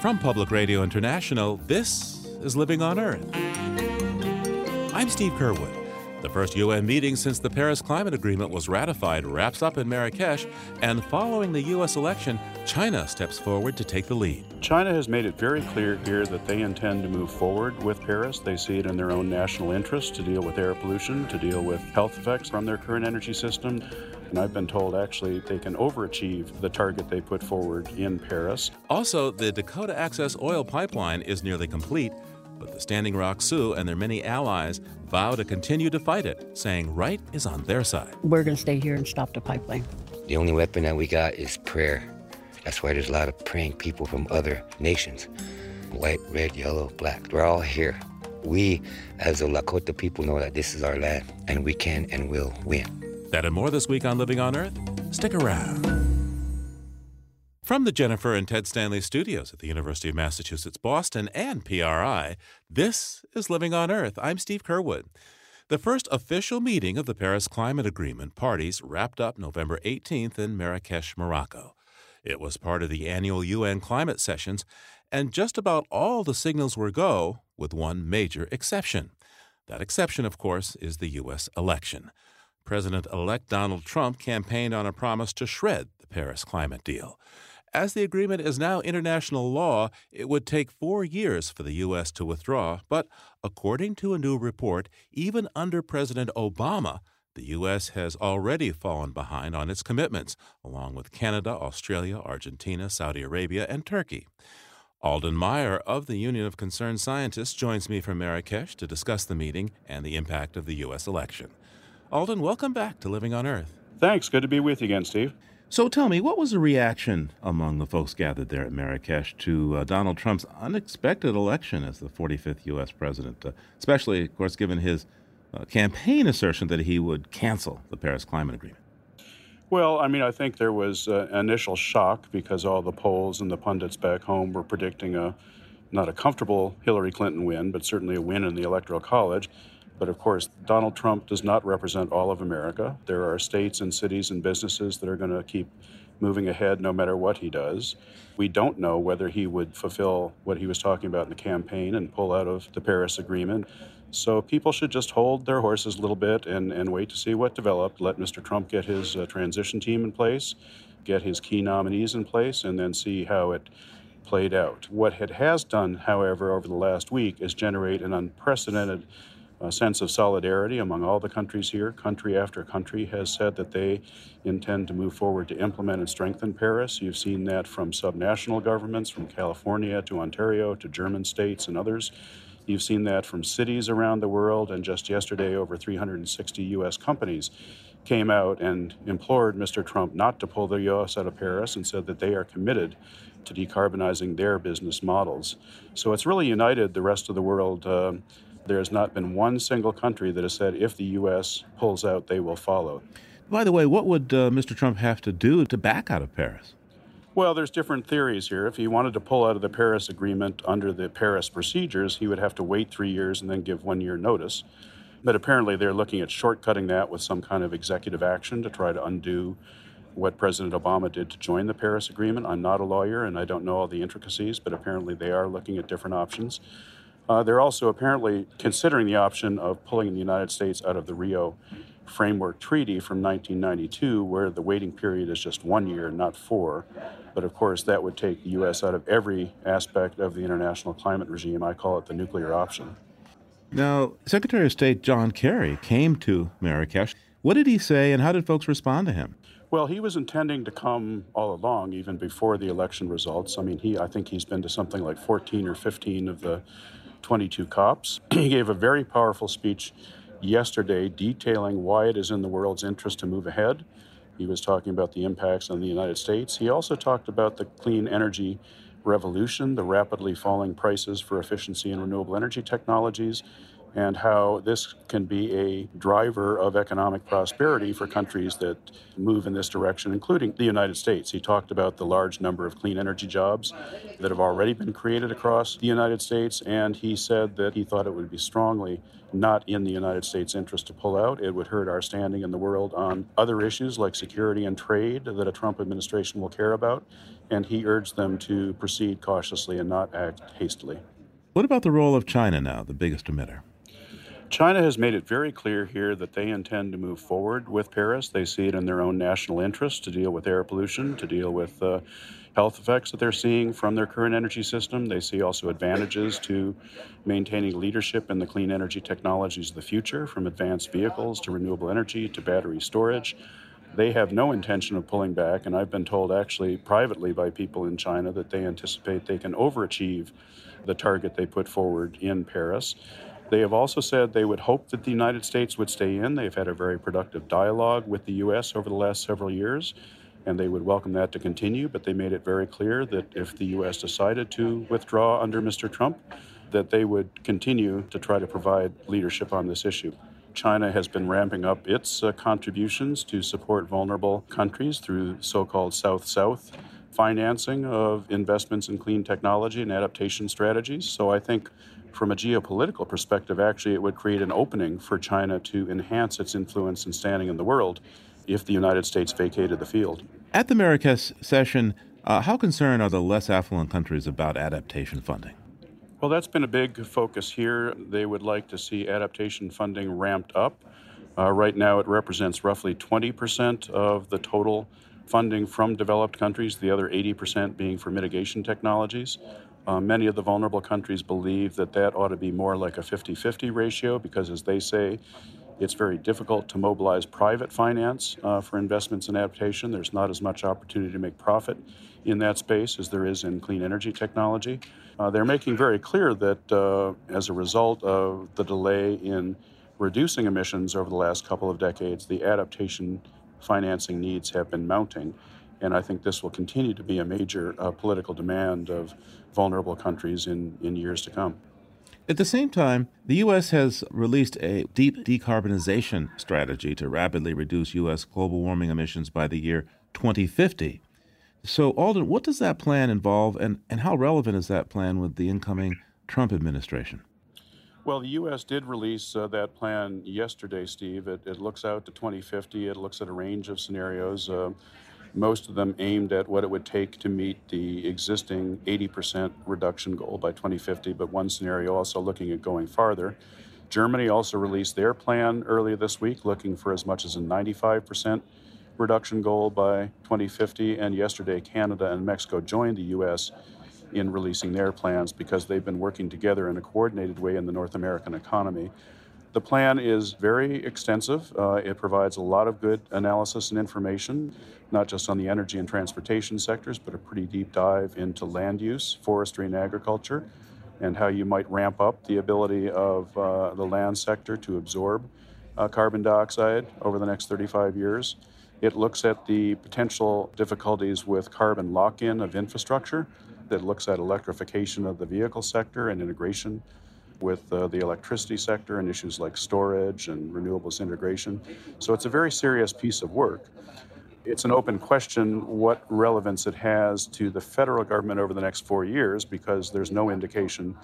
From Public Radio International, this is Living on Earth. I'm Steve Curwood. The first UN meeting since the Paris Climate Agreement was ratified wraps up in Marrakesh, and following the U.S. election, China steps forward to take the lead. China has made it very clear here that they intend to move forward with Paris. They see it in their own national interest to deal with air pollution, to deal with health effects from their current energy system. And I've been told actually they can overachieve the target they put forward in Paris. Also, the Dakota Access Oil Pipeline is nearly complete, but the Standing Rock Sioux and their many allies vow to continue to fight it, saying right is on their side. We're going to stay here and stop the pipeline. The only weapon that we got is prayer. That's why there's a lot of praying people from other nations white, red, yellow, black. We're all here. We, as the Lakota people, know that this is our land and we can and will win. That and more this week on Living on Earth. Stick around. From the Jennifer and Ted Stanley studios at the University of Massachusetts Boston and PRI, this is Living on Earth. I'm Steve Curwood. The first official meeting of the Paris Climate Agreement parties wrapped up November 18th in Marrakesh, Morocco. It was part of the annual UN climate sessions, and just about all the signals were go, with one major exception. That exception, of course, is the U.S. election. President elect Donald Trump campaigned on a promise to shred the Paris climate deal. As the agreement is now international law, it would take four years for the U.S. to withdraw. But according to a new report, even under President Obama, the U.S. has already fallen behind on its commitments, along with Canada, Australia, Argentina, Saudi Arabia, and Turkey. Alden Meyer of the Union of Concerned Scientists joins me from Marrakesh to discuss the meeting and the impact of the U.S. election. Alden, welcome back to Living on Earth. Thanks. Good to be with you again, Steve. So tell me, what was the reaction among the folks gathered there at Marrakesh to uh, Donald Trump's unexpected election as the 45th U.S. president, uh, especially, of course, given his uh, campaign assertion that he would cancel the Paris Climate Agreement? Well, I mean, I think there was uh, initial shock because all the polls and the pundits back home were predicting a not a comfortable Hillary Clinton win, but certainly a win in the Electoral College. But of course, Donald Trump does not represent all of America. There are states and cities and businesses that are going to keep moving ahead no matter what he does. We don't know whether he would fulfill what he was talking about in the campaign and pull out of the Paris Agreement. So people should just hold their horses a little bit and, and wait to see what developed. Let Mr. Trump get his uh, transition team in place, get his key nominees in place, and then see how it played out. What it has done, however, over the last week is generate an unprecedented a sense of solidarity among all the countries here. Country after country has said that they intend to move forward to implement and strengthen Paris. You've seen that from subnational governments, from California to Ontario to German states and others. You've seen that from cities around the world, and just yesterday, over 360 U.S. companies came out and implored Mr. Trump not to pull the U.S. out of Paris and said that they are committed to decarbonizing their business models. So it's really united the rest of the world. Uh, there has not been one single country that has said if the U.S. pulls out, they will follow. By the way, what would uh, Mr. Trump have to do to back out of Paris? Well, there's different theories here. If he wanted to pull out of the Paris Agreement under the Paris procedures, he would have to wait three years and then give one year notice. But apparently, they're looking at shortcutting that with some kind of executive action to try to undo what President Obama did to join the Paris Agreement. I'm not a lawyer and I don't know all the intricacies, but apparently, they are looking at different options. Uh, they're also apparently considering the option of pulling the United States out of the Rio Framework Treaty from 1992, where the waiting period is just one year, not four. But of course, that would take the U.S. out of every aspect of the international climate regime. I call it the nuclear option. Now, Secretary of State John Kerry came to Marrakesh. What did he say, and how did folks respond to him? Well, he was intending to come all along, even before the election results. I mean, he I think he's been to something like 14 or 15 of the 22 COPs. he gave a very powerful speech yesterday detailing why it is in the world's interest to move ahead. He was talking about the impacts on the United States. He also talked about the clean energy revolution, the rapidly falling prices for efficiency and renewable energy technologies, and how this can be a driver of economic prosperity for countries that move in this direction, including the United States. He talked about the large number of clean energy jobs that have already been created across the United States, and he said that he thought it would be strongly not in the United States' interest to pull out. It would hurt our standing in the world on other issues like security and trade that a Trump administration will care about, and he urged them to proceed cautiously and not act hastily. What about the role of China now, the biggest emitter? China has made it very clear here that they intend to move forward with Paris. They see it in their own national interest to deal with air pollution, to deal with uh, health effects that they're seeing from their current energy system. They see also advantages to maintaining leadership in the clean energy technologies of the future, from advanced vehicles to renewable energy to battery storage. They have no intention of pulling back, and I've been told actually privately by people in China that they anticipate they can overachieve the target they put forward in Paris. They have also said they would hope that the United States would stay in. They've had a very productive dialogue with the U.S. over the last several years, and they would welcome that to continue. But they made it very clear that if the U.S. decided to withdraw under Mr. Trump, that they would continue to try to provide leadership on this issue. China has been ramping up its uh, contributions to support vulnerable countries through so called South South financing of investments in clean technology and adaptation strategies. So I think from a geopolitical perspective, actually, it would create an opening for China to enhance its influence and standing in the world if the United States vacated the field. At the Marrakesh session, uh, how concerned are the less affluent countries about adaptation funding? Well, that's been a big focus here. They would like to see adaptation funding ramped up. Uh, right now, it represents roughly 20% of the total funding from developed countries, the other 80% being for mitigation technologies. Uh, many of the vulnerable countries believe that that ought to be more like a 50 50 ratio because, as they say, it's very difficult to mobilize private finance uh, for investments in adaptation. There's not as much opportunity to make profit in that space as there is in clean energy technology. Uh, they're making very clear that uh, as a result of the delay in reducing emissions over the last couple of decades, the adaptation financing needs have been mounting. And I think this will continue to be a major uh, political demand of vulnerable countries in, in years to come. At the same time, the U.S. has released a deep decarbonization strategy to rapidly reduce U.S. global warming emissions by the year 2050. So, Alden, what does that plan involve, and, and how relevant is that plan with the incoming Trump administration? Well, the U.S. did release uh, that plan yesterday, Steve. It, it, looks out to 2050. It looks at a range of scenarios. Uh, most of them aimed at what it would take to meet the existing 80% reduction goal by 2050, but one scenario also looking at going farther. Germany also released their plan earlier this week, looking for as much as a 95% reduction goal by 2050. And yesterday, Canada and Mexico joined the U.S. in releasing their plans because they've been working together in a coordinated way in the North American economy the plan is very extensive. Uh, it provides a lot of good analysis and information, not just on the energy and transportation sectors, but a pretty deep dive into land use, forestry, and agriculture, and how you might ramp up the ability of uh, the land sector to absorb uh, carbon dioxide over the next 35 years. It looks at the potential difficulties with carbon lock in of infrastructure, that looks at electrification of the vehicle sector and integration with uh, the electricity sector and issues like storage and renewables integration. So it's a very serious piece of work. It's an open question what relevance it has to the federal government over the next four years because there's no indication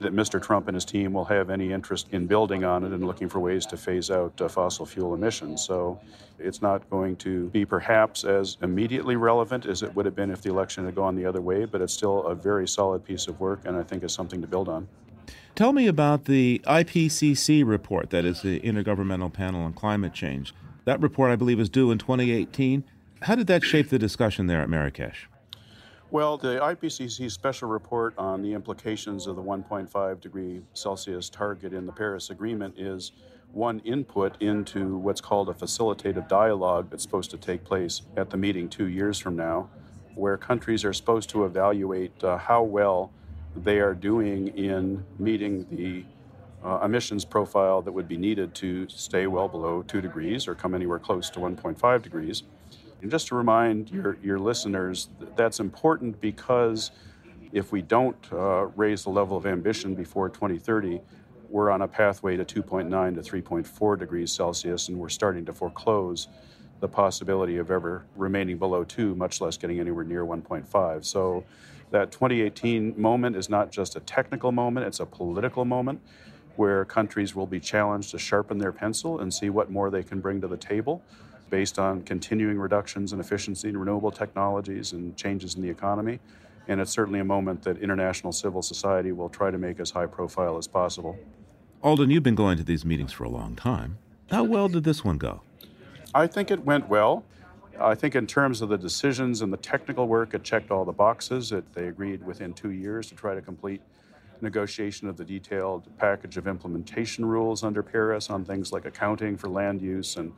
that Mr. Trump and his team will have any interest in building on it and looking for ways to phase out uh, fossil fuel emissions. So it's not going to be perhaps as immediately relevant as it would have been if the election had gone the other way, but it's still a very solid piece of work and I think is something to build on. Tell me about the IPCC report, that is the Intergovernmental Panel on Climate Change. That report, I believe, is due in 2018. How did that shape the discussion there at Marrakesh? Well, the IPCC special report on the implications of the 1.5 degree Celsius target in the Paris Agreement is one input into what's called a facilitative dialogue that's supposed to take place at the meeting two years from now, where countries are supposed to evaluate uh, how well they are doing in meeting the uh, emissions profile that would be needed to stay well below 2 degrees or come anywhere close to 1.5 degrees. And just to remind your, your listeners, that's important because if we don't uh, raise the level of ambition before 2030, we're on a pathway to 2.9 to 3.4 degrees Celsius, and we're starting to foreclose the possibility of ever remaining below 2, much less getting anywhere near 1.5. So that 2018 moment is not just a technical moment, it's a political moment where countries will be challenged to sharpen their pencil and see what more they can bring to the table based on continuing reductions in efficiency in renewable technologies and changes in the economy. And it's certainly a moment that international civil society will try to make as high profile as possible. Alden, you've been going to these meetings for a long time. How well did this one go? I think it went well. I think, in terms of the decisions and the technical work, it checked all the boxes. It, they agreed within two years to try to complete negotiation of the detailed package of implementation rules under Paris on things like accounting for land use and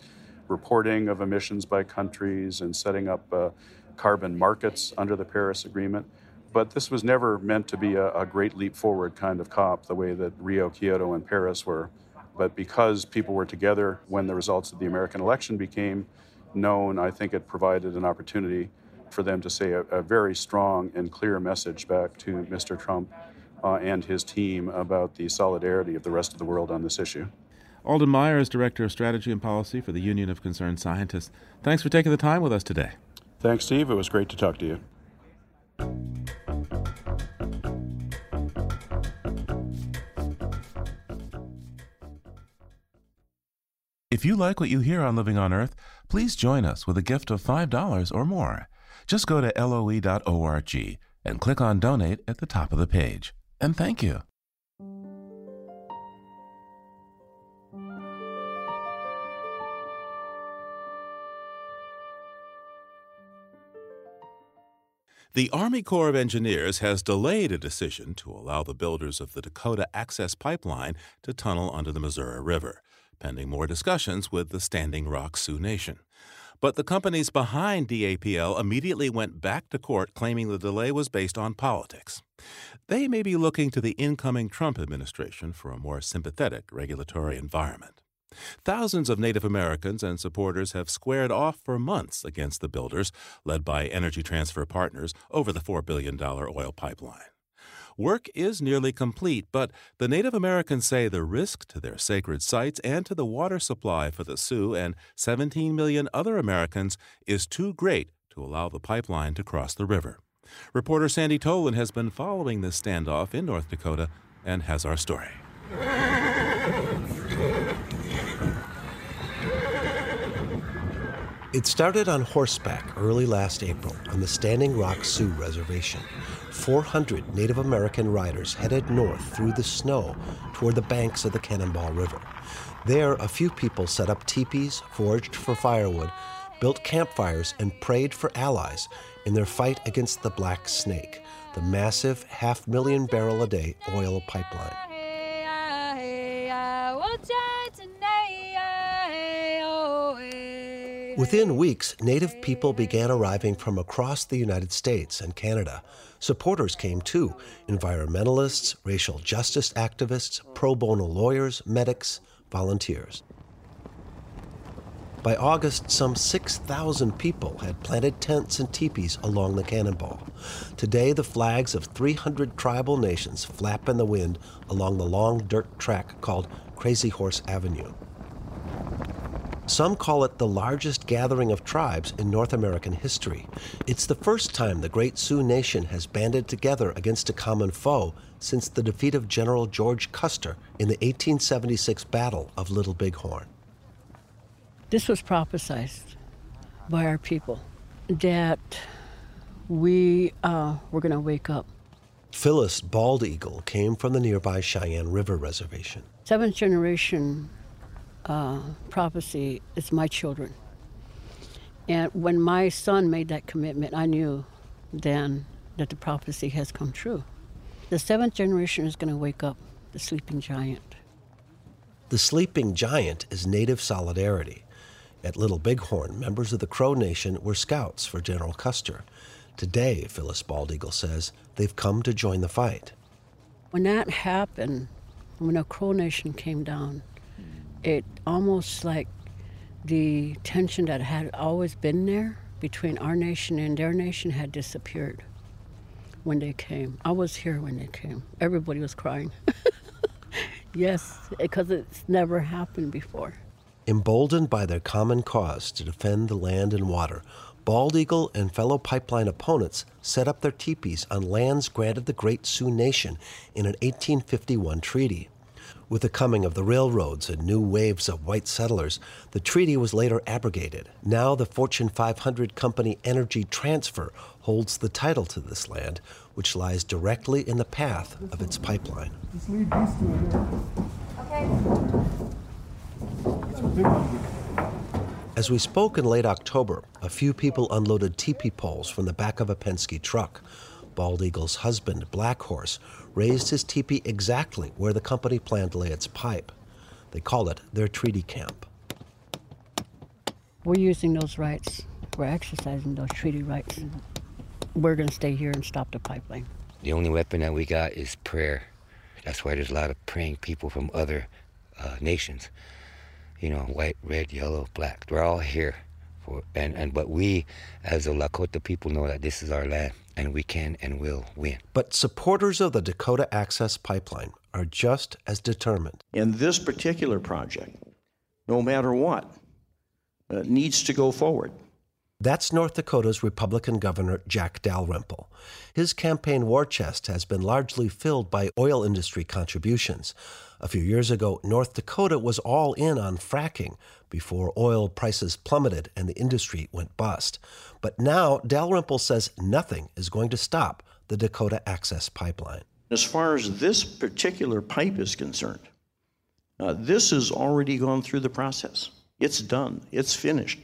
reporting of emissions by countries and setting up uh, carbon markets under the Paris Agreement. But this was never meant to be a, a great leap forward kind of COP the way that Rio, Kyoto, and Paris were. But because people were together when the results of the American election became known, I think it provided an opportunity for them to say a, a very strong and clear message back to Mr. Trump uh, and his team about the solidarity of the rest of the world on this issue. Alden Meyer is Director of Strategy and Policy for the Union of Concerned Scientists. Thanks for taking the time with us today. Thanks, Steve. It was great to talk to you. If you like what you hear on Living on Earth, please join us with a gift of $5 or more. Just go to loe.org and click on Donate at the top of the page. And thank you. The Army Corps of Engineers has delayed a decision to allow the builders of the Dakota Access Pipeline to tunnel under the Missouri River, pending more discussions with the Standing Rock Sioux Nation. But the companies behind DAPL immediately went back to court claiming the delay was based on politics. They may be looking to the incoming Trump administration for a more sympathetic regulatory environment. Thousands of Native Americans and supporters have squared off for months against the builders, led by Energy Transfer Partners, over the $4 billion oil pipeline. Work is nearly complete, but the Native Americans say the risk to their sacred sites and to the water supply for the Sioux and 17 million other Americans is too great to allow the pipeline to cross the river. Reporter Sandy Tolan has been following this standoff in North Dakota and has our story. It started on horseback early last April on the Standing Rock Sioux Reservation. 400 Native American riders headed north through the snow toward the banks of the Cannonball River. There, a few people set up teepees, foraged for firewood, built campfires, and prayed for allies in their fight against the Black Snake, the massive half million barrel a day oil pipeline. Within weeks, Native people began arriving from across the United States and Canada. Supporters came too environmentalists, racial justice activists, pro bono lawyers, medics, volunteers. By August, some 6,000 people had planted tents and teepees along the cannonball. Today, the flags of 300 tribal nations flap in the wind along the long dirt track called Crazy Horse Avenue. Some call it the largest gathering of tribes in North American history. It's the first time the great Sioux nation has banded together against a common foe since the defeat of General George Custer in the 1876 Battle of Little Bighorn. This was prophesized by our people that we uh, were going to wake up. Phyllis Bald Eagle came from the nearby Cheyenne River Reservation. Seventh generation uh, prophecy is my children. And when my son made that commitment, I knew then that the prophecy has come true. The seventh generation is going to wake up the sleeping giant. The sleeping giant is native solidarity. At Little Bighorn, members of the Crow Nation were scouts for General Custer. Today, Phyllis Bald Eagle says, they've come to join the fight. When that happened, when the Crow Nation came down, it almost like the tension that had always been there between our nation and their nation had disappeared when they came. I was here when they came. Everybody was crying. Yes, because it's never happened before. Emboldened by their common cause to defend the land and water, Bald Eagle and fellow pipeline opponents set up their teepees on lands granted the Great Sioux Nation in an 1851 treaty. With the coming of the railroads and new waves of white settlers, the treaty was later abrogated. Now, the Fortune 500 company Energy Transfer holds the title to this land, which lies directly in the path of its pipeline. Just these two in there. Okay. As we spoke in late October, a few people unloaded teepee poles from the back of a Penske truck. Bald Eagle's husband, Black Horse, raised his teepee exactly where the company planned to lay its pipe. They call it their treaty camp. We're using those rights. We're exercising those treaty rights. We're going to stay here and stop the pipeline. The only weapon that we got is prayer. That's why there's a lot of praying people from other uh, nations. You know, white, red, yellow, black. We're all here. For, and, and but we, as the Lakota people, know that this is our land and we can and will win. But supporters of the Dakota Access Pipeline are just as determined. And this particular project, no matter what, uh, needs to go forward. That's North Dakota's Republican Governor Jack Dalrymple. His campaign war chest has been largely filled by oil industry contributions. A few years ago, North Dakota was all in on fracking before oil prices plummeted and the industry went bust. But now, Dalrymple says nothing is going to stop the Dakota Access Pipeline. As far as this particular pipe is concerned, uh, this has already gone through the process. It's done, it's finished.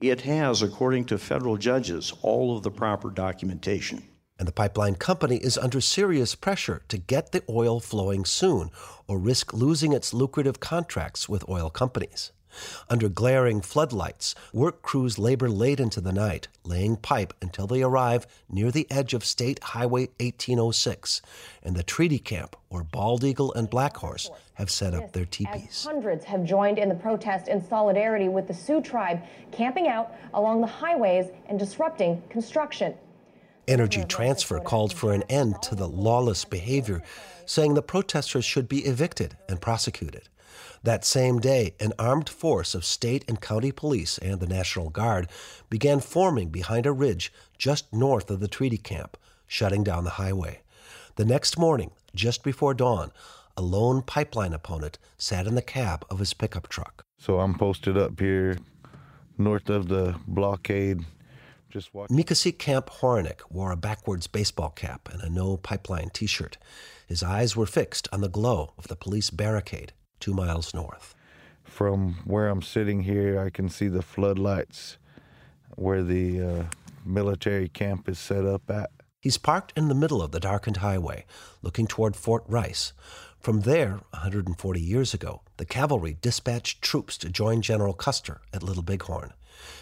It has, according to federal judges, all of the proper documentation. And the pipeline company is under serious pressure to get the oil flowing soon or risk losing its lucrative contracts with oil companies. Under glaring floodlights, work crews labor late into the night, laying pipe until they arrive near the edge of State Highway 1806 and the treaty camp where Bald Eagle and Black Horse have set up their teepees. Hundreds have joined in the protest in solidarity with the Sioux tribe, camping out along the highways and disrupting construction. Energy Transfer called for an end to the lawless behavior, saying the protesters should be evicted and prosecuted. That same day, an armed force of state and county police and the National Guard began forming behind a ridge just north of the treaty camp, shutting down the highway. The next morning, just before dawn, a lone pipeline opponent sat in the cab of his pickup truck. So I'm posted up here north of the blockade. Just watching. Mekasi Camp Horinek wore a backwards baseball cap and a no pipeline t shirt. His eyes were fixed on the glow of the police barricade two miles north. From where I'm sitting here, I can see the floodlights where the uh, military camp is set up at. He's parked in the middle of the darkened highway, looking toward Fort Rice. From there, 140 years ago, the cavalry dispatched troops to join General Custer at Little Bighorn.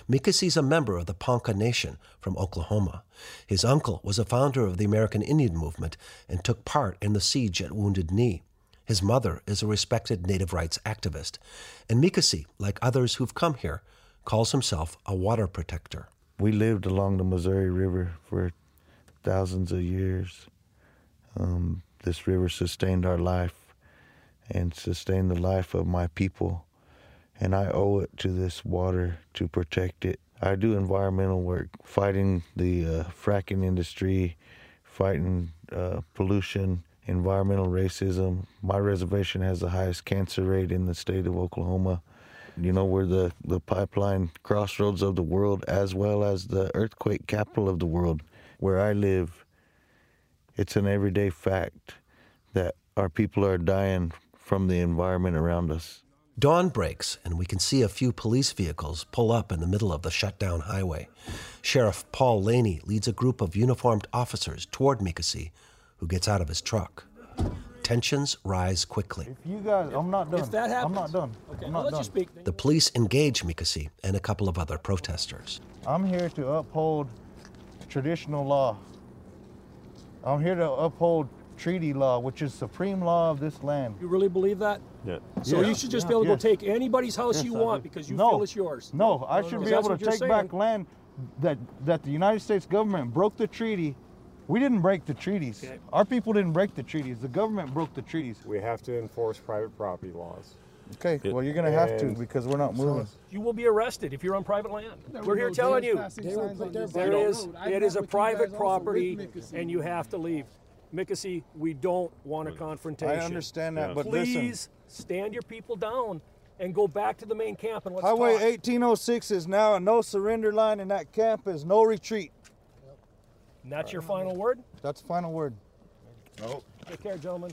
Mekasi's a member of the Ponca Nation from Oklahoma. His uncle was a founder of the American Indian movement and took part in the siege at Wounded Knee. His mother is a respected native rights activist. And Mekasi, like others who've come here, calls himself a water protector. We lived along the Missouri River for thousands of years. Um, this river sustained our life and sustained the life of my people. And I owe it to this water to protect it. I do environmental work, fighting the uh, fracking industry, fighting uh, pollution, environmental racism. My reservation has the highest cancer rate in the state of Oklahoma. You know, we're the, the pipeline crossroads of the world as well as the earthquake capital of the world. Where I live, it's an everyday fact that our people are dying from the environment around us. Dawn breaks, and we can see a few police vehicles pull up in the middle of the shut down highway. Sheriff Paul Laney leads a group of uniformed officers toward Mekasi, who gets out of his truck. Tensions rise quickly. If you guys, I'm not done. If that happens, I'm not done. Okay, I'm not let you done. speak. The police engage Mekasi and a couple of other protesters. I'm here to uphold traditional law. I'm here to uphold treaty law, which is supreme law of this land. You really believe that? Yeah. So Yeah. you should just Yeah, be able to yes. go take anybody's house Yes, you want because you no, feel it's yours. No, I should no, be able to take saying. back land that that the United States government broke the treaty We didn't break the treaties. Okay. Our people didn't break the treaties. The government broke the treaties. We have to enforce private property laws. Okay, it, well, you're going to have to because we're not moving. You will be arrested if you're on private land. we're here telling you. There is, it is a private property and you have to leave. Mekasi, we don't want a confrontation. I understand that, yeah. but Please listen. stand your people down and go back to the main camp and let's Highway talk. 1806 is now a no surrender line, and that camp is no retreat. And that's your final word? That's the final word. Nope. Take care, gentlemen.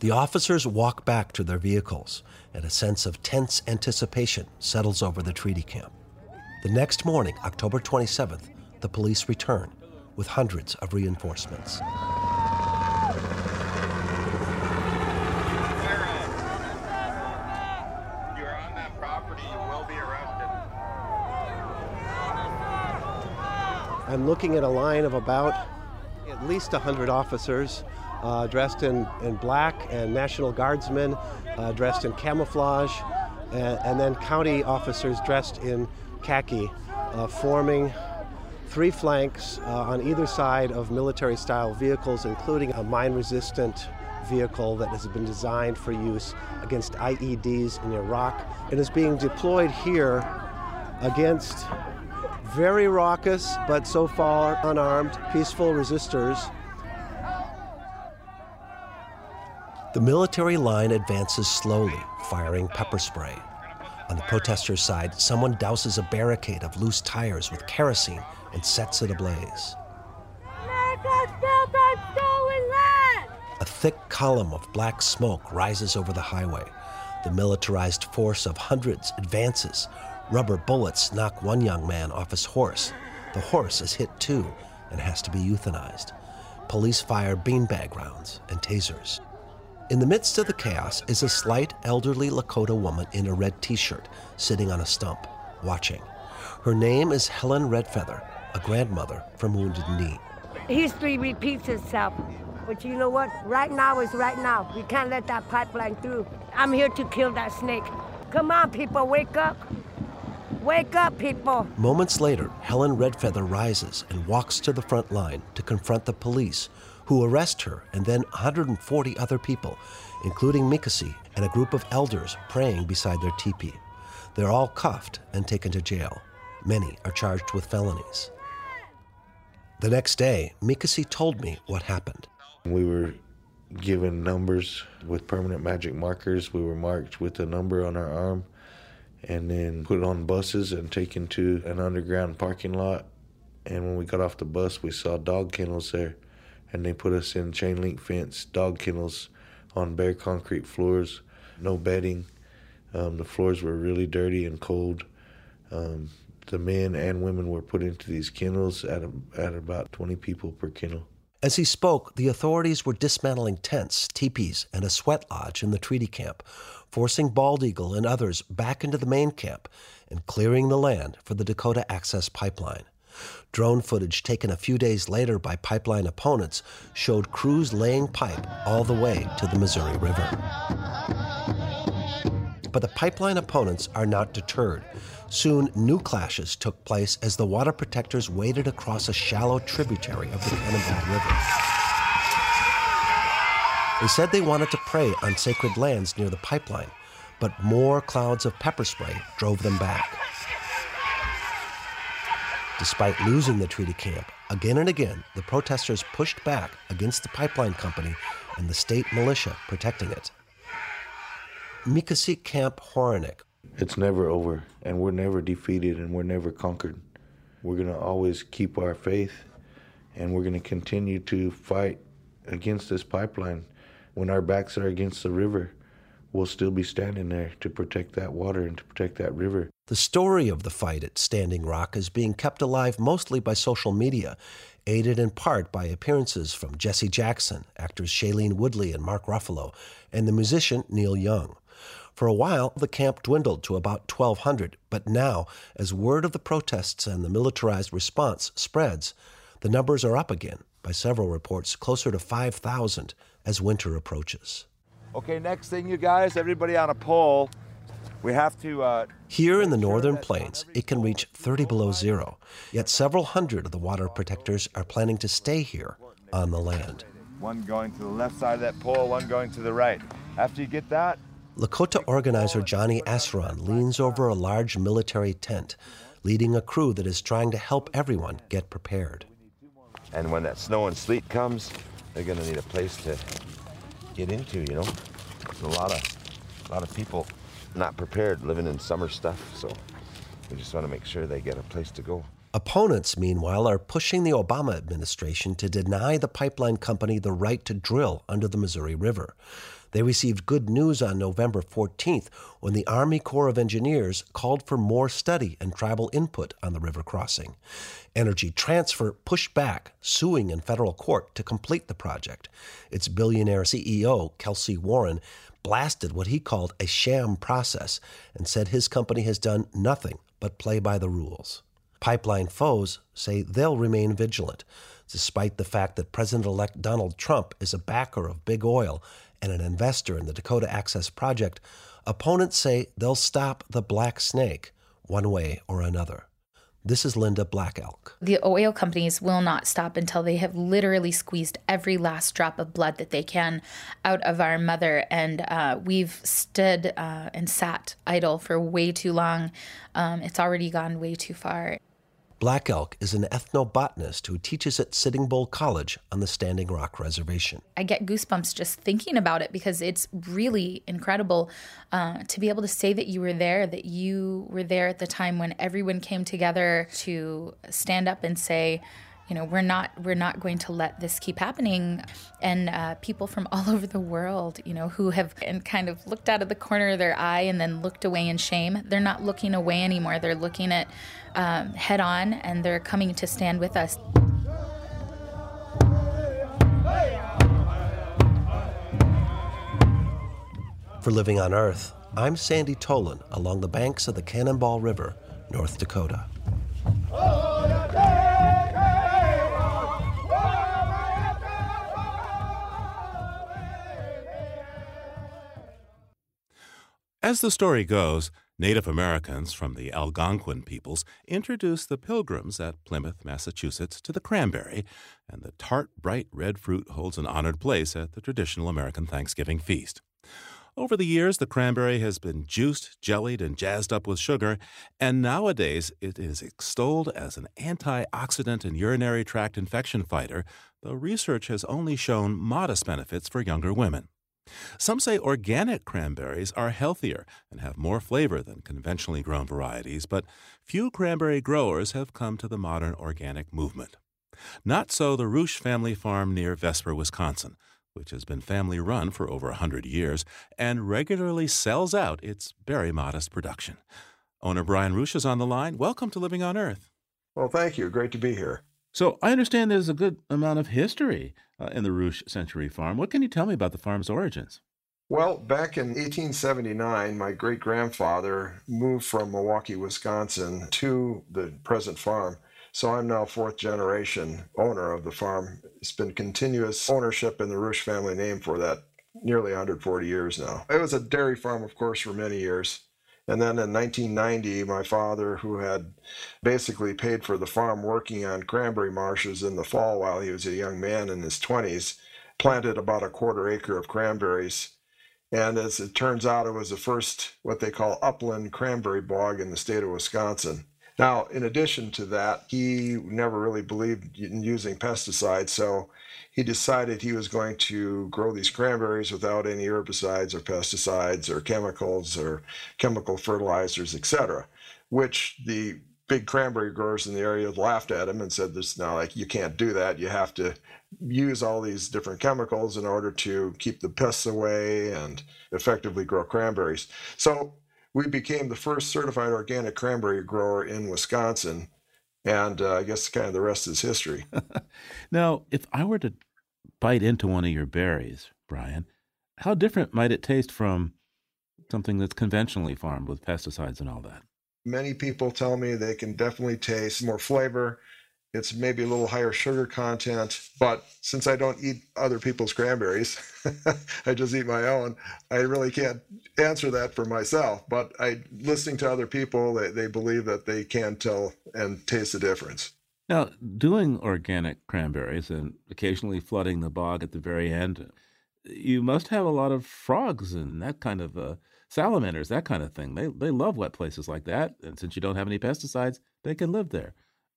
The officers walk back to their vehicles, and a sense of tense anticipation settles over the treaty camp. The next morning, October 27th, the police return with hundreds of reinforcements. I'm looking at a line of about at least 100 officers uh, dressed in, in black and National Guardsmen uh, dressed in camouflage, and, and, then county officers dressed in khaki, uh, forming three flanks uh, on either side of military style vehicles, including a mine resistant vehicle that has been designed for use against IEDs in Iraq and is being deployed here against very raucous, but so far unarmed, peaceful resistors. The military line advances slowly, firing pepper spray. On the protesters' side, someone douses a barricade of loose tires with kerosene and sets it ablaze. A thick column of black smoke rises over the highway. The militarized force of hundreds advances, Rubber bullets knock one young man off his horse. The horse is hit too and has to be euthanized. Police fire beanbag rounds and tasers. In the midst of the chaos is a slight, elderly Lakota woman in a red t shirt sitting on a stump, watching. Her name is Helen Redfeather, a grandmother from Wounded Knee. History repeats itself. But you know what? Right now is right now. We can't let that pipeline through. I'm here to kill that snake. Come on, people, wake up. Wake up, people! Moments later, Helen Redfeather rises and walks to the front line to confront the police, who arrest her and then 140 other people, including Mekasi and a group of elders praying beside their teepee. They're all cuffed and taken to jail. Many are charged with felonies. The next day, Mekasi told me what happened. We were given numbers with permanent magic markers. We were marked with a number on our arm and then put on buses and taken to an underground parking lot. And when we got off the bus, we saw dog kennels there, and they put us in chain link fence dog kennels on bare concrete floors, no bedding. Um, the floors were really dirty and cold. Um, the men and women were put into these kennels at, a, at about 20 people per kennel. As he spoke, the authorities were dismantling tents, teepees, and a sweat lodge in the treaty camp, forcing Bald Eagle and others back into the main camp and clearing the land for the Dakota Access Pipeline. Drone footage taken a few days later by pipeline opponents showed crews laying pipe all the way to the Missouri River. But the pipeline opponents are not deterred. Soon, new clashes took place as the water protectors waded across a shallow tributary of the Cannonball River. They said they wanted to pray on sacred lands near the pipeline, but more clouds of pepper spray drove them back. Despite losing the treaty camp, again and again, the protesters pushed back against the pipeline company and the state militia protecting it. Mekasi Camp Horinek. It's never over, and we're never defeated, and we're never conquered. We're going to always keep our faith, and we're going to continue to fight against this pipeline when our backs are against the river, we'll still be standing there to protect that water and to protect that river. The story of the fight at Standing Rock is being kept alive mostly by social media, aided in part by appearances from Jesse Jackson, actors Shailene Woodley and Mark Ruffalo, and the musician Neil Young. For a while, the camp dwindled to about 1,200, but now, as word of the protests and the militarized response spreads, the numbers are up again, by several reports, closer to 5,000 as winter approaches. Okay, next thing, you guys, everybody on a pole. We have to. Uh, Here in the northern plains, it can reach 30 below zero, yet several hundred of the water protectors are planning to stay here on the land. One going to the left side of that pole, one going to the right. After you get that, Lakota organizer Johnny Asron leans over a large military tent, leading a crew that is trying to help everyone get prepared. and when that snow and sleet comes, they're to need a place to get into. You know, There's a lot of, a lot of people not prepared living in summer stuff. So we just want to make sure they get a place to go. Opponents, meanwhile, are pushing the Obama administration to deny the pipeline company the right to drill under the Missouri River. They received good news on November 14th when the Army Corps of Engineers called for more study and tribal input on the river crossing. Energy Transfer pushed back, suing in federal court to complete the project. Its billionaire CEO, Kelcy Warren, blasted what he called a sham process and said his company has done nothing but play by the rules. Pipeline foes say they'll remain vigilant, despite the fact that President elect Donald Trump is a backer of big oil and an investor in the Dakota Access Project. Opponents say they'll stop the Black Snake one way or another. This is Linda Black Elk. The oil companies will not stop until they have literally squeezed every last drop of blood that they can out of our mother. And uh, we've stood uh, and sat idle for way too long. Um, it's already gone way too far. Black Elk is an ethnobotanist who teaches at Sitting Bull College on the Standing Rock Reservation. I get goosebumps just thinking about it because it's really incredible uh, to be able to say that you were there, that you were there at the time when everyone came together to stand up and say, you know, we're not we're not going to let this keep happening. And uh, people from all over the world, you know, who have and kind of looked out of the corner of their eye and then looked away in shame. They're not looking away anymore. They're looking at um, head on, and they're coming to stand with us. For Living on Earth, I'm Sandy Tolan along the banks of the Cannonball River, North Dakota. As the story goes, Native Americans from the Algonquin peoples introduced the pilgrims at Plymouth, Massachusetts, to the cranberry, and the tart, bright red fruit holds an honored place at the traditional American Thanksgiving feast. Over the years, the cranberry has been juiced, jellied, and jazzed up with sugar, and nowadays it is extolled as an antioxidant and urinary tract infection fighter, though research has only shown modest benefits for younger women. Some say organic cranberries are healthier and have more flavor than conventionally grown varieties, but few cranberry growers have come to the modern organic movement. Not so the Roosh family farm near Vesper, Wisconsin, which has been family run for over a hundred years and regularly sells out its very modest production. Owner Brian Roosh is on the line. Welcome to Living on Earth. Well, thank you. Great to be here. So I understand there's a good amount of history uh, in the Roosh Century Farm. What can you tell me about the farm's origins? Well, back in 1879, my great grandfather moved from Milwaukee, Wisconsin to the present farm. So I'm now fourth generation owner of the farm. It's been continuous ownership in the Roosh family name for that nearly 140 years now. It was a dairy farm, of course, for many years. And then in 1990, my father, who had basically paid for the farm working on cranberry marshes in the fall while he was a young man in his 20s, planted about a quarter acre of cranberries. And as it turns out, it was the first what they call upland cranberry bog in the state of Wisconsin. Now, in addition to that, he never really believed in using pesticides, so he decided he was going to grow these cranberries without any herbicides or pesticides or chemicals or chemical fertilizers, etc. Which the big cranberry growers in the area laughed at him and said, "This now like you can't do that. You have to use all these different chemicals in order to keep the pests away and effectively grow cranberries." So we became the first certified organic cranberry grower in Wisconsin. And uh, I guess kind of the rest is history. now, if I were to bite into one of your berries, Brian, how different might it taste from something that's conventionally farmed with pesticides and all that? Many people tell me they can definitely taste more flavor It's maybe a little higher sugar content, but since I don't eat other people's cranberries, I just eat my own. I really can't answer that for myself. But I, listening to other people, they, they believe that they can tell and taste the difference. Now, doing organic cranberries and occasionally flooding the bog at the very end, you must have a lot of frogs and that kind of uh, salamanders, that kind of thing. They they love wet places like that, and since you don't have any pesticides, they can live there.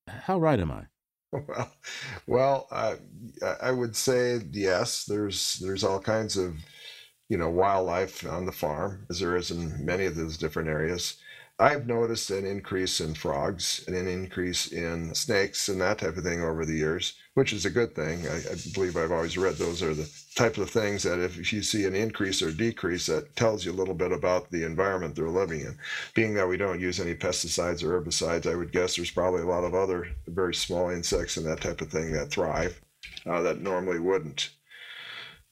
How right am I? Well, well, uh, I would say yes. There's there's all kinds of you know wildlife on the farm, as there is in many of those different areas. I've noticed an increase in frogs and an increase in snakes and that type of thing over the years, which is a good thing. I, I, believe I've always read those are the type of things that if you see an increase or decrease, that tells you a little bit about the environment they're living in. Being that we don't use any pesticides or herbicides, I would guess there's probably a lot of other very small insects and that type of thing that thrive uh, that normally wouldn't.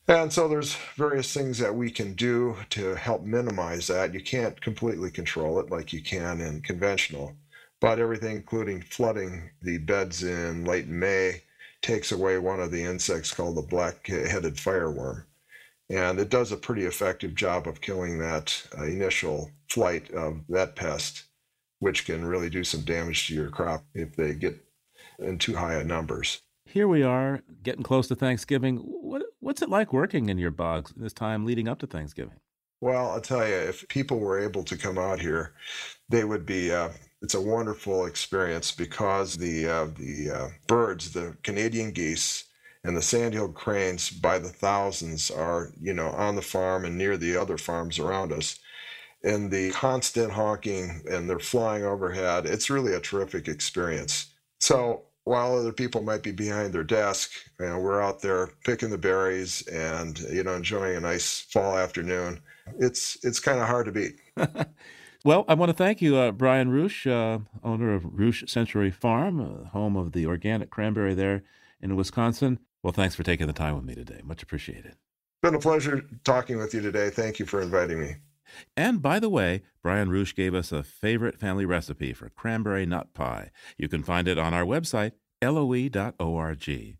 And so there's various things that we can do to help minimize that. You can't completely control it like you can in conventional, but everything, including flooding the beds in late May, takes away one of the insects called the black-headed fireworm. And it does a pretty effective job of killing that uh, initial flight of that pest, which can really do some damage to your crop if they get in too high numbers here we are getting close to Thanksgiving. What, what's it like working in your bogs this time leading up to Thanksgiving? Well, I'll tell you, if people were able to come out here, they would be. Uh, it's a wonderful experience because the uh, the uh, birds, the Canadian geese, and the sandhill cranes, by the thousands, are you know on the farm and near the other farms around us. And the constant honking, and they're flying overhead. It's really a terrific experience. So while other people might be behind their desk, you know, we're out there picking the berries and you know enjoying a nice fall afternoon. It's it's kind of hard to beat. well, I want to thank you, uh, Brian Rusch, uh, owner of Rusch Century Farm, uh, home of the organic cranberry there in Wisconsin. Well, thanks for taking the time with me today. Much appreciated. It's been a pleasure talking with you today. Thank you for inviting me. And by the way, Brian Rusch gave us a favorite family recipe for cranberry nut pie. You can find it on our website, loe.org.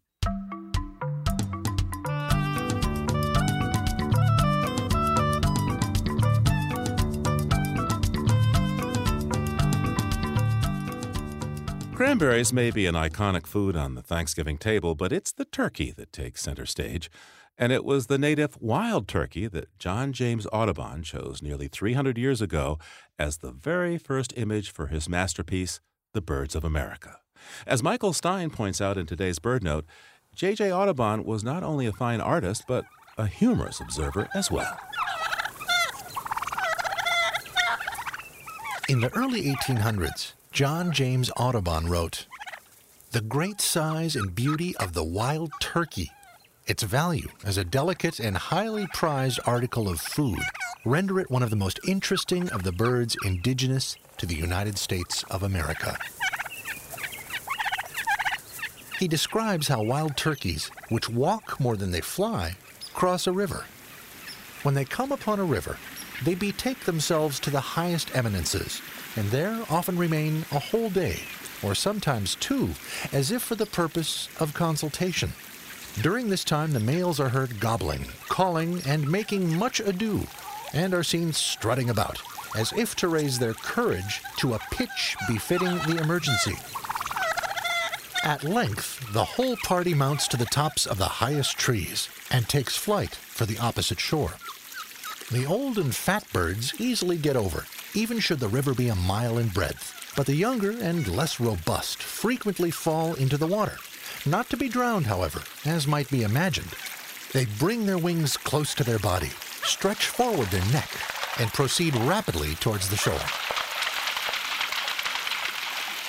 Cranberries may be an iconic food on the Thanksgiving table, but it's the turkey that takes center stage and it was the native wild turkey that John James Audubon chose nearly 300 years ago as the very first image for his masterpiece, The Birds of America. As Michael Stein points out in today's Bird Note, J.J. Audubon was not only a fine artist, but a humorous observer as well. In the early 1800s, John James Audubon wrote, The great size and beauty of the wild turkey its value as a delicate and highly prized article of food render it one of the most interesting of the birds indigenous to the United States of America. He describes how wild turkeys, which walk more than they fly, cross a river. When they come upon a river, they betake themselves to the highest eminences, and there often remain a whole day, or sometimes two, as if for the purpose of consultation. During this time, the males are heard gobbling, calling, and making much ado, and are seen strutting about, as if to raise their courage to a pitch befitting the emergency. At length, the whole party mounts to the tops of the highest trees and takes flight for the opposite shore. The old and fat birds easily get over, even should the river be a mile in breadth, but the younger and less robust frequently fall into the water not to be drowned, however, as might be imagined. They bring their wings close to their body, stretch forward their neck, and proceed rapidly towards the shore.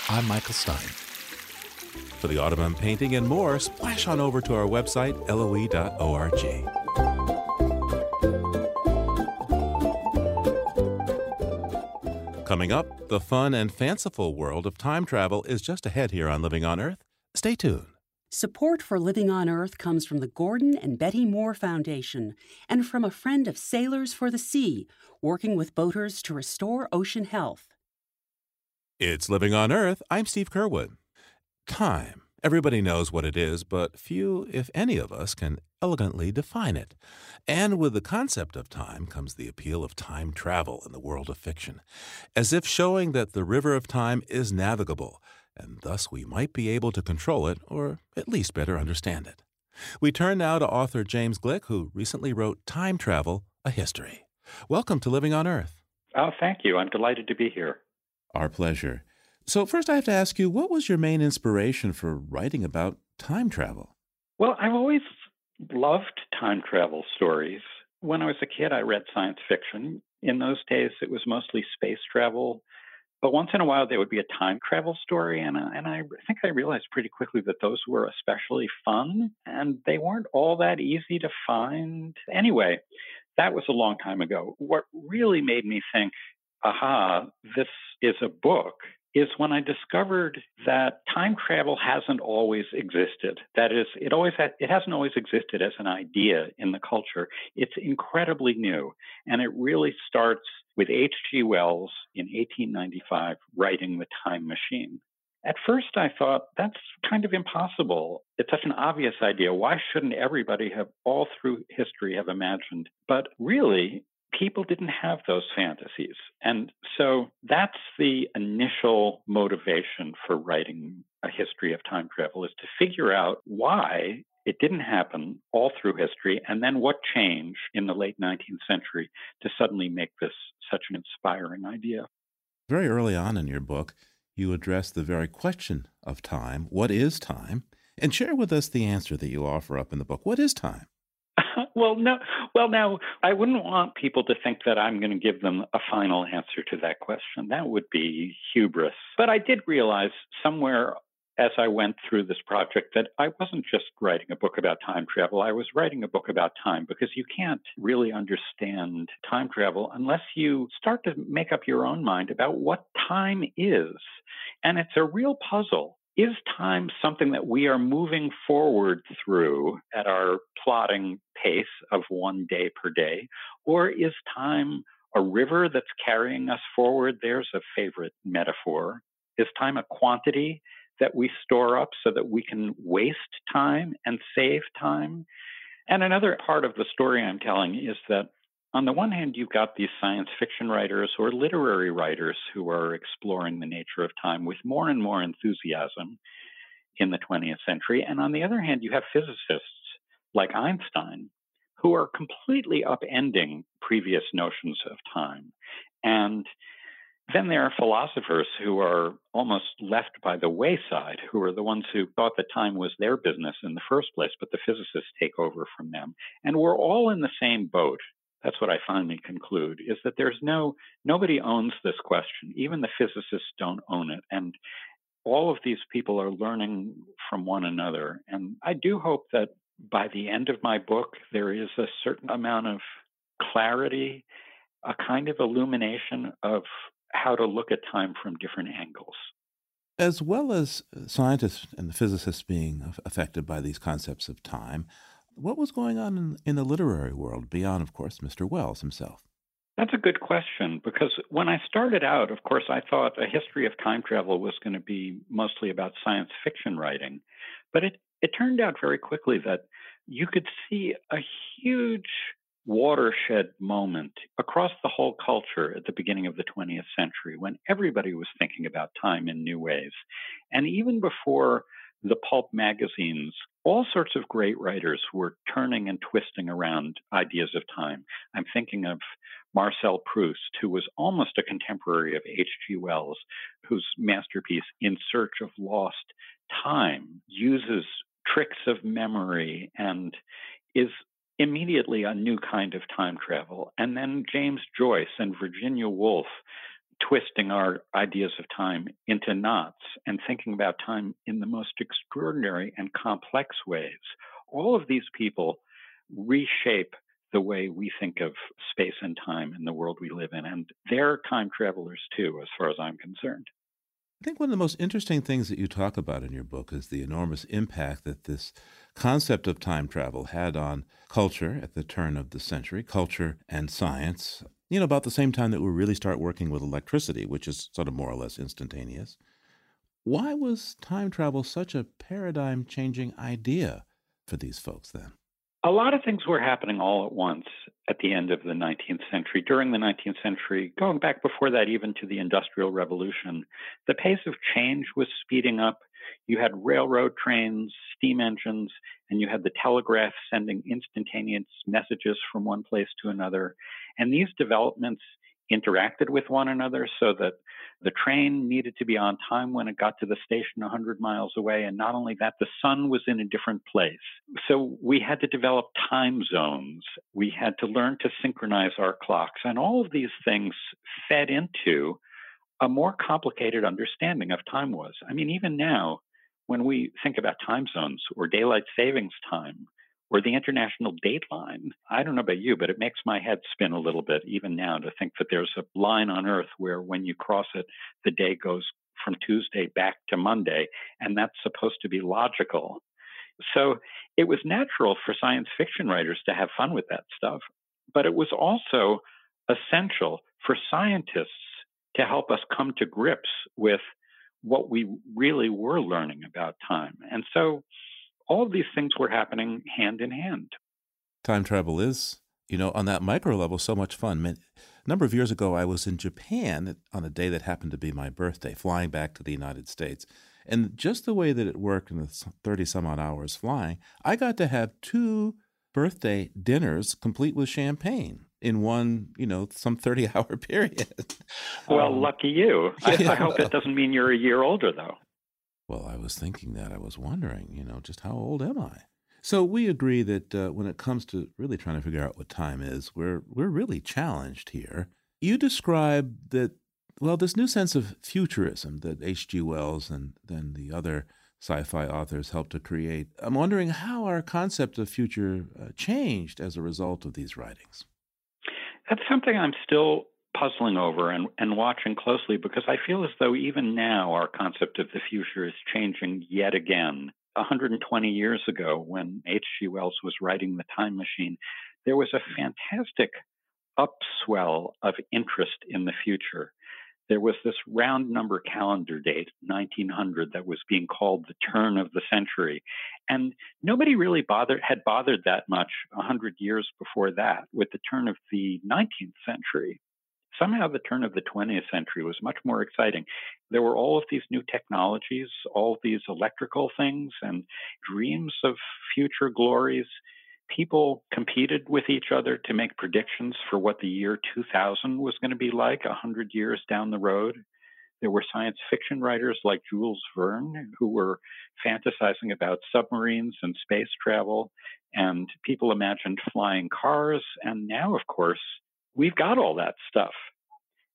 I'm Michael Stein. For the Audubon painting and more, splash on over to our website, loe.org. Coming up, the fun and fanciful world of time travel is just ahead here on Living on Earth. Stay tuned. Support for Living on Earth comes from the Gordon and Betty Moore Foundation and from a friend of Sailors for the Sea, working with boaters to restore ocean health. It's Living on Earth. I'm Steve Curwood. Time. Everybody knows what it is, but few, if any of us, can elegantly define it. And with the concept of time comes the appeal of time travel in the world of fiction, as if showing that the river of time is navigable, and thus we might be able to control it, or at least better understand it. We turn now to author James Gleick, who recently wrote Time Travel, A History. Welcome to Living on Earth. Oh, thank you. I'm delighted to be here. Our pleasure. So, first, I have to ask you, what was your main inspiration for writing about time travel? Well, I've always loved time travel stories. When I was a kid, I read science fiction. In those days, it was mostly space travel. But once in a while, there would be a time travel story. And, uh, and I think I realized pretty quickly that those were especially fun and they weren't all that easy to find. Anyway, that was a long time ago. What really made me think, aha, this is a book is when I discovered that time travel hasn't always existed. That is, it always had, it hasn't always existed as an idea in the culture. It's incredibly new, and it really starts with H.G. Wells in 1895 writing The Time Machine. At first, I thought that's kind of impossible. It's such an obvious idea. Why shouldn't everybody have, all through history, have imagined? But really, people didn't have those fantasies. And so that's the initial motivation for writing a history of time travel is to figure out why it didn't happen all through history and then what changed in the late 19th century to suddenly make this such an inspiring idea. Very early on in your book, you address the very question of time. What is time? And share with us the answer that you offer up in the book. What is time? well, no. Well, now I wouldn't want people to think that I'm going to give them a final answer to that question. That would be hubris. But I did realize somewhere as I went through this project that I wasn't just writing a book about time travel. I was writing a book about time because you can't really understand time travel unless you start to make up your own mind about what time is. And it's a real puzzle is time something that we are moving forward through at our plotting pace of one day per day? Or is time a river that's carrying us forward? There's a favorite metaphor. Is time a quantity that we store up so that we can waste time and save time? And another part of the story I'm telling is that on the one hand, you've got these science fiction writers or literary writers who are exploring the nature of time with more and more enthusiasm in the 20th century. And on the other hand, you have physicists like Einstein who are completely upending previous notions of time. And then there are philosophers who are almost left by the wayside, who are the ones who thought that time was their business in the first place, but the physicists take over from them. And we're all in the same boat that's what I finally conclude is that there's no nobody owns this question. Even the physicists don't own it. And all of these people are learning from one another. And I do hope that by the end of my book, there is a certain amount of clarity, a kind of illumination of how to look at time from different angles. As well as scientists and the physicists being affected by these concepts of time, what was going on in, in the literary world beyond, of course, Mr. Wells himself? That's a good question because when I started out, of course, I thought a history of time travel was going to be mostly about science fiction writing. But it, it turned out very quickly that you could see a huge watershed moment across the whole culture at the beginning of the 20th century when everybody was thinking about time in new ways. And even before the pulp magazines, all sorts of great writers were turning and twisting around ideas of time. I'm thinking of Marcel Proust, who was almost a contemporary of H.G. Wells, whose masterpiece, In Search of Lost Time, uses tricks of memory and is immediately a new kind of time travel. And then James Joyce and Virginia Woolf twisting our ideas of time into knots and thinking about time in the most extraordinary and complex ways. All of these people reshape the way we think of space and time in the world we live in. And they're time travelers too, as far as I'm concerned. I think one of the most interesting things that you talk about in your book is the enormous impact that this concept of time travel had on culture at the turn of the century, culture and science you know, about the same time that we really start working with electricity, which is sort of more or less instantaneous. Why was time travel such a paradigm changing idea for these folks then? A lot of things were happening all at once at the end of the 19th century. During the 19th century, going back before that, even to the Industrial Revolution, the pace of change was speeding up. You had railroad trains, steam engines, and you had the telegraph sending instantaneous messages from one place to another. And these developments interacted with one another so that the train needed to be on time when it got to the station 100 miles away. And not only that, the sun was in a different place. So we had to develop time zones. We had to learn to synchronize our clocks. And all of these things fed into a more complicated understanding of time was. I mean, even now, when we think about time zones or daylight savings time, or the international dateline. I don't know about you, but it makes my head spin a little bit even now to think that there's a line on Earth where when you cross it, the day goes from Tuesday back to Monday, and that's supposed to be logical. So it was natural for science fiction writers to have fun with that stuff, but it was also essential for scientists to help us come to grips with what we really were learning about time. And so all of these things were happening hand in hand. Time travel is, you know, on that micro level, so much fun. A number of years ago, I was in Japan on a day that happened to be my birthday, flying back to the United States. And just the way that it worked in the 30 some odd hours flying, I got to have two birthday dinners complete with champagne in one, you know, some 30 hour period. Well, um, lucky you. I, yeah. I hope it doesn't mean you're a year older, though. Well, I was thinking that. I was wondering, you know, just how old am I? So we agree that uh, when it comes to really trying to figure out what time is, we're we're really challenged here. You describe that well, this new sense of futurism that H.G. Wells and then the other sci-fi authors helped to create. I'm wondering how our concept of future uh, changed as a result of these writings. That's something I'm still puzzling over and, and watching closely because I feel as though even now our concept of the future is changing yet again. 120 years ago, when H.G. Wells was writing The Time Machine, there was a fantastic upswell of interest in the future. There was this round number calendar date, 1900, that was being called the turn of the century. And nobody really bothered, had bothered that much 100 years before that with the turn of the 19th century somehow the turn of the 20th century was much more exciting. There were all of these new technologies, all these electrical things, and dreams of future glories. People competed with each other to make predictions for what the year 2000 was going to be like 100 years down the road. There were science fiction writers like Jules Verne who were fantasizing about submarines and space travel, and people imagined flying cars. And now, of course, we've got all that stuff.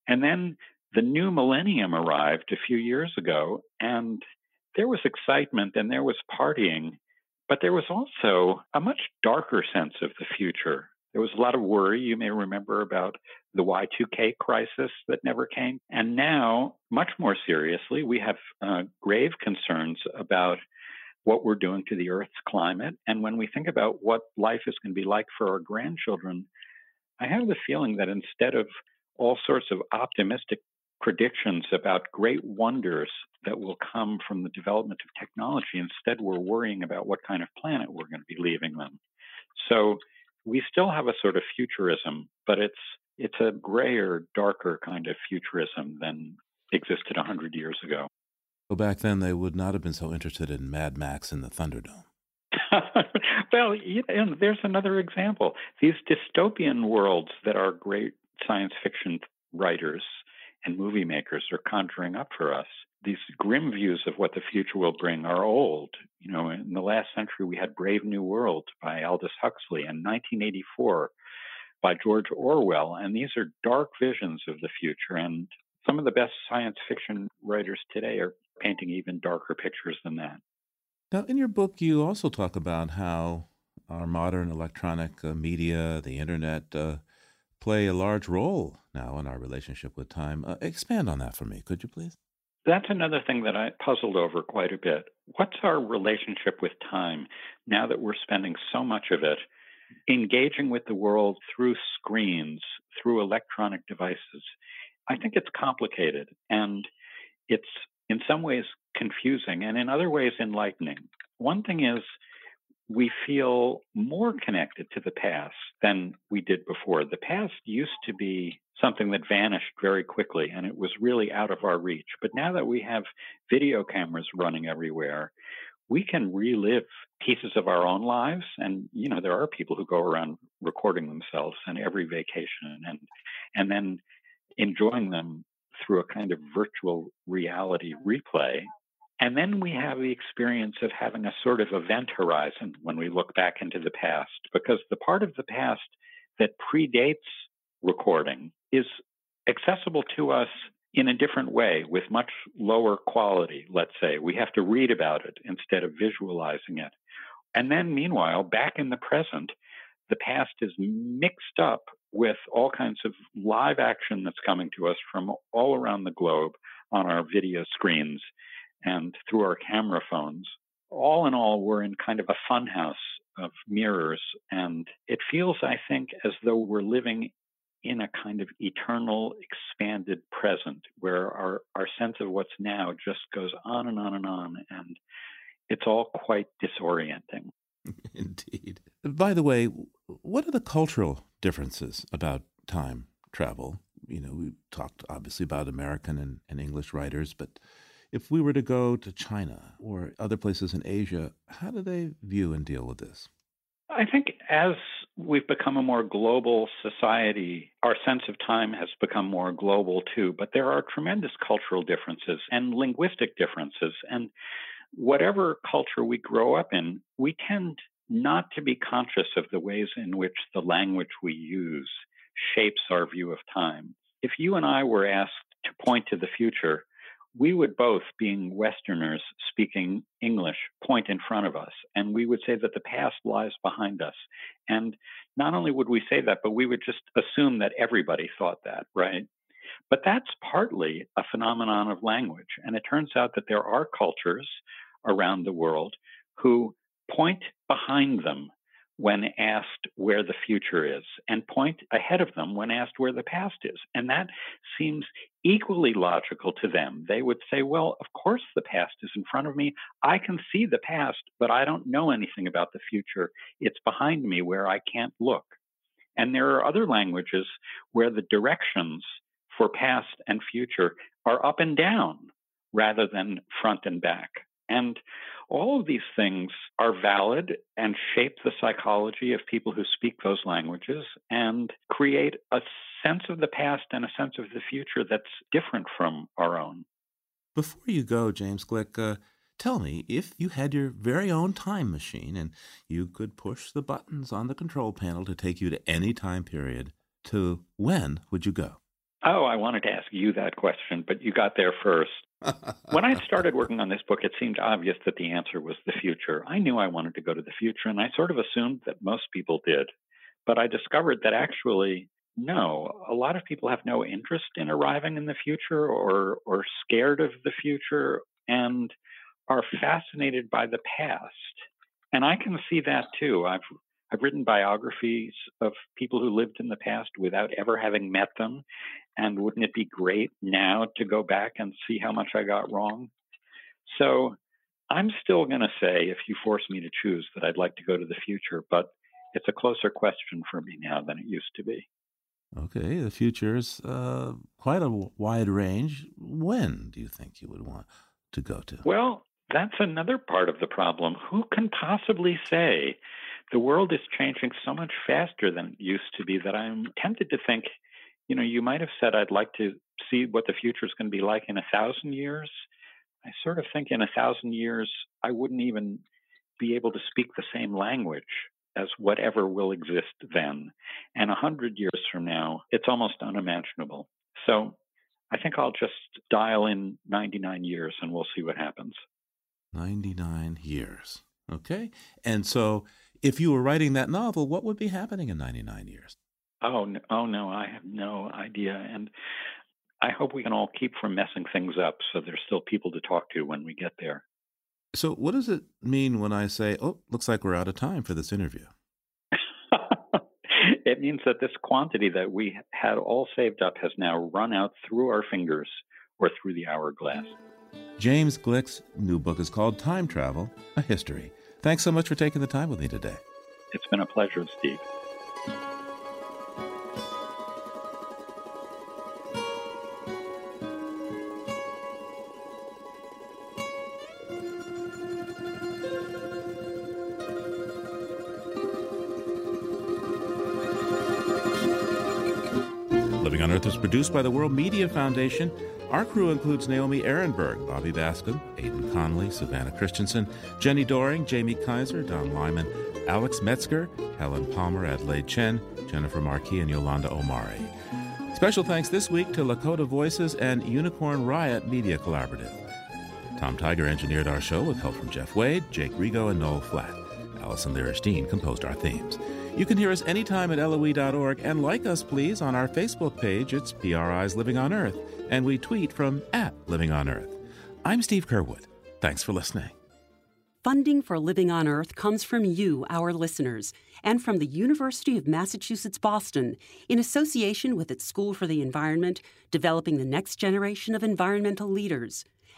And then the new millennium arrived a few years ago, and there was excitement and there was partying, but there was also a much darker sense of the future. There was a lot of worry, you may remember, about the Y2K crisis that never came. And now, much more seriously, we have uh, grave concerns about what we're doing to the Earth's climate. And when we think about what life is going to be like for our grandchildren, I have the feeling that instead of all sorts of optimistic predictions about great wonders that will come from the development of technology, instead, we're worrying about what kind of planet we're going to be leaving them. So we still have a sort of futurism, but it's it's a grayer, darker kind of futurism than existed a 100 years ago. Well, back then, they would not have been so interested in Mad Max and the Thunderdome. well, you know, there's another example. These dystopian worlds that our great science fiction writers and movie makers are conjuring up for us. These grim views of what the future will bring are old. You know, in the last century, we had Brave New World by Aldous Huxley and 1984 by George Orwell. And these are dark visions of the future. And some of the best science fiction writers today are painting even darker pictures than that. Now, in your book, you also talk about how our modern electronic uh, media, the internet, uh, play a large role now in our relationship with time. Uh, expand on that for me, could you please? That's another thing that I puzzled over quite a bit. What's our relationship with time now that we're spending so much of it engaging with the world through screens, through electronic devices? I think it's complicated and it's in some ways confusing and in other ways enlightening. One thing is we feel more connected to the past than we did before. The past used to be something that vanished very quickly and it was really out of our reach. But now that we have video cameras running everywhere, we can relive pieces of our own lives. And, you know, there are people who go around recording themselves on every vacation and, and then enjoying them through a kind of virtual reality replay and then we have the experience of having a sort of event horizon when we look back into the past, because the part of the past that predates recording is accessible to us in a different way with much lower quality, let's say. We have to read about it instead of visualizing it. And then, meanwhile, back in the present, the past is mixed up with all kinds of live action that's coming to us from all around the globe on our video screens and through our camera phones. All in all, we're in kind of a funhouse of mirrors. And it feels, I think, as though we're living in a kind of eternal, expanded present where our, our sense of what's now just goes on and on and on. And it's all quite disorienting. Indeed. By the way, what are the cultural differences about time travel? You know, we talked obviously about American and, and English writers, but if we were to go to China or other places in Asia, how do they view and deal with this? I think as we've become a more global society, our sense of time has become more global too. But there are tremendous cultural differences and linguistic differences. And whatever culture we grow up in, we tend not to be conscious of the ways in which the language we use shapes our view of time. If you and I were asked to point to the future, we would both, being Westerners speaking English, point in front of us, and we would say that the past lies behind us. And not only would we say that, but we would just assume that everybody thought that, right? But that's partly a phenomenon of language. And it turns out that there are cultures around the world who point behind them when asked where the future is and point ahead of them when asked where the past is. And that seems equally logical to them. They would say, Well, of course the past is in front of me. I can see the past, but I don't know anything about the future. It's behind me where I can't look. And there are other languages where the directions for past and future are up and down rather than front and back. And all of these things are valid and shape the psychology of people who speak those languages and create a sense of the past and a sense of the future that's different from our own. Before you go, James Gleick, uh, tell me if you had your very own time machine and you could push the buttons on the control panel to take you to any time period, to when would you go? Oh, I wanted to ask you that question, but you got there first when I started working on this book, it seemed obvious that the answer was the future. I knew I wanted to go to the future, and I sort of assumed that most people did. But I discovered that actually, no, a lot of people have no interest in arriving in the future or, or scared of the future and are fascinated by the past. And I can see that too. I've I've written biographies of people who lived in the past without ever having met them. And wouldn't it be great now to go back and see how much I got wrong? So I'm still going to say, if you force me to choose, that I'd like to go to the future, but it's a closer question for me now than it used to be. Okay, the future is uh, quite a wide range. When do you think you would want to go to? Well, that's another part of the problem. Who can possibly say? The world is changing so much faster than it used to be that I'm tempted to think you know, you might have said, I'd like to see what the future is going to be like in a thousand years. I sort of think in a thousand years, I wouldn't even be able to speak the same language as whatever will exist then. And a hundred years from now, it's almost unimaginable. So I think I'll just dial in 99 years and we'll see what happens. 99 years. Okay. And so if you were writing that novel, what would be happening in 99 years? Oh, no, oh no, I have no idea. And I hope we can all keep from messing things up so there's still people to talk to when we get there. So, what does it mean when I say, oh, looks like we're out of time for this interview? it means that this quantity that we had all saved up has now run out through our fingers or through the hourglass. James Gleick's new book is called Time Travel A History. Thanks so much for taking the time with me today. It's been a pleasure, Steve. Living on Earth is produced by the World Media Foundation. Our crew includes Naomi Arenberg, Bobby Bascomb, Aidan Conley, Savannah Christensen, Jenny Doring, Jamie Kaiser, Don Lyman, Alex Metzger, Helen Palmer, Adelaide Chen, Jennifer Marquis, and Yolanda Omari. Special thanks this week to Lakota Voices and Unicorn Riot Media Collaborative. Tom Tiger engineered our show with help from Jeff Wade, Jake Rego, and Noel Flatt. Allison Lirish composed our themes. You can hear us anytime at LOE.org and like us, please, on our Facebook page. It's PRI's Living on Earth, and we tweet from at Living on Earth. I'm Steve Curwood. Thanks for listening. Funding for Living on Earth comes from you, our listeners, and from the University of Massachusetts Boston, in association with its School for the Environment, developing the next generation of environmental leaders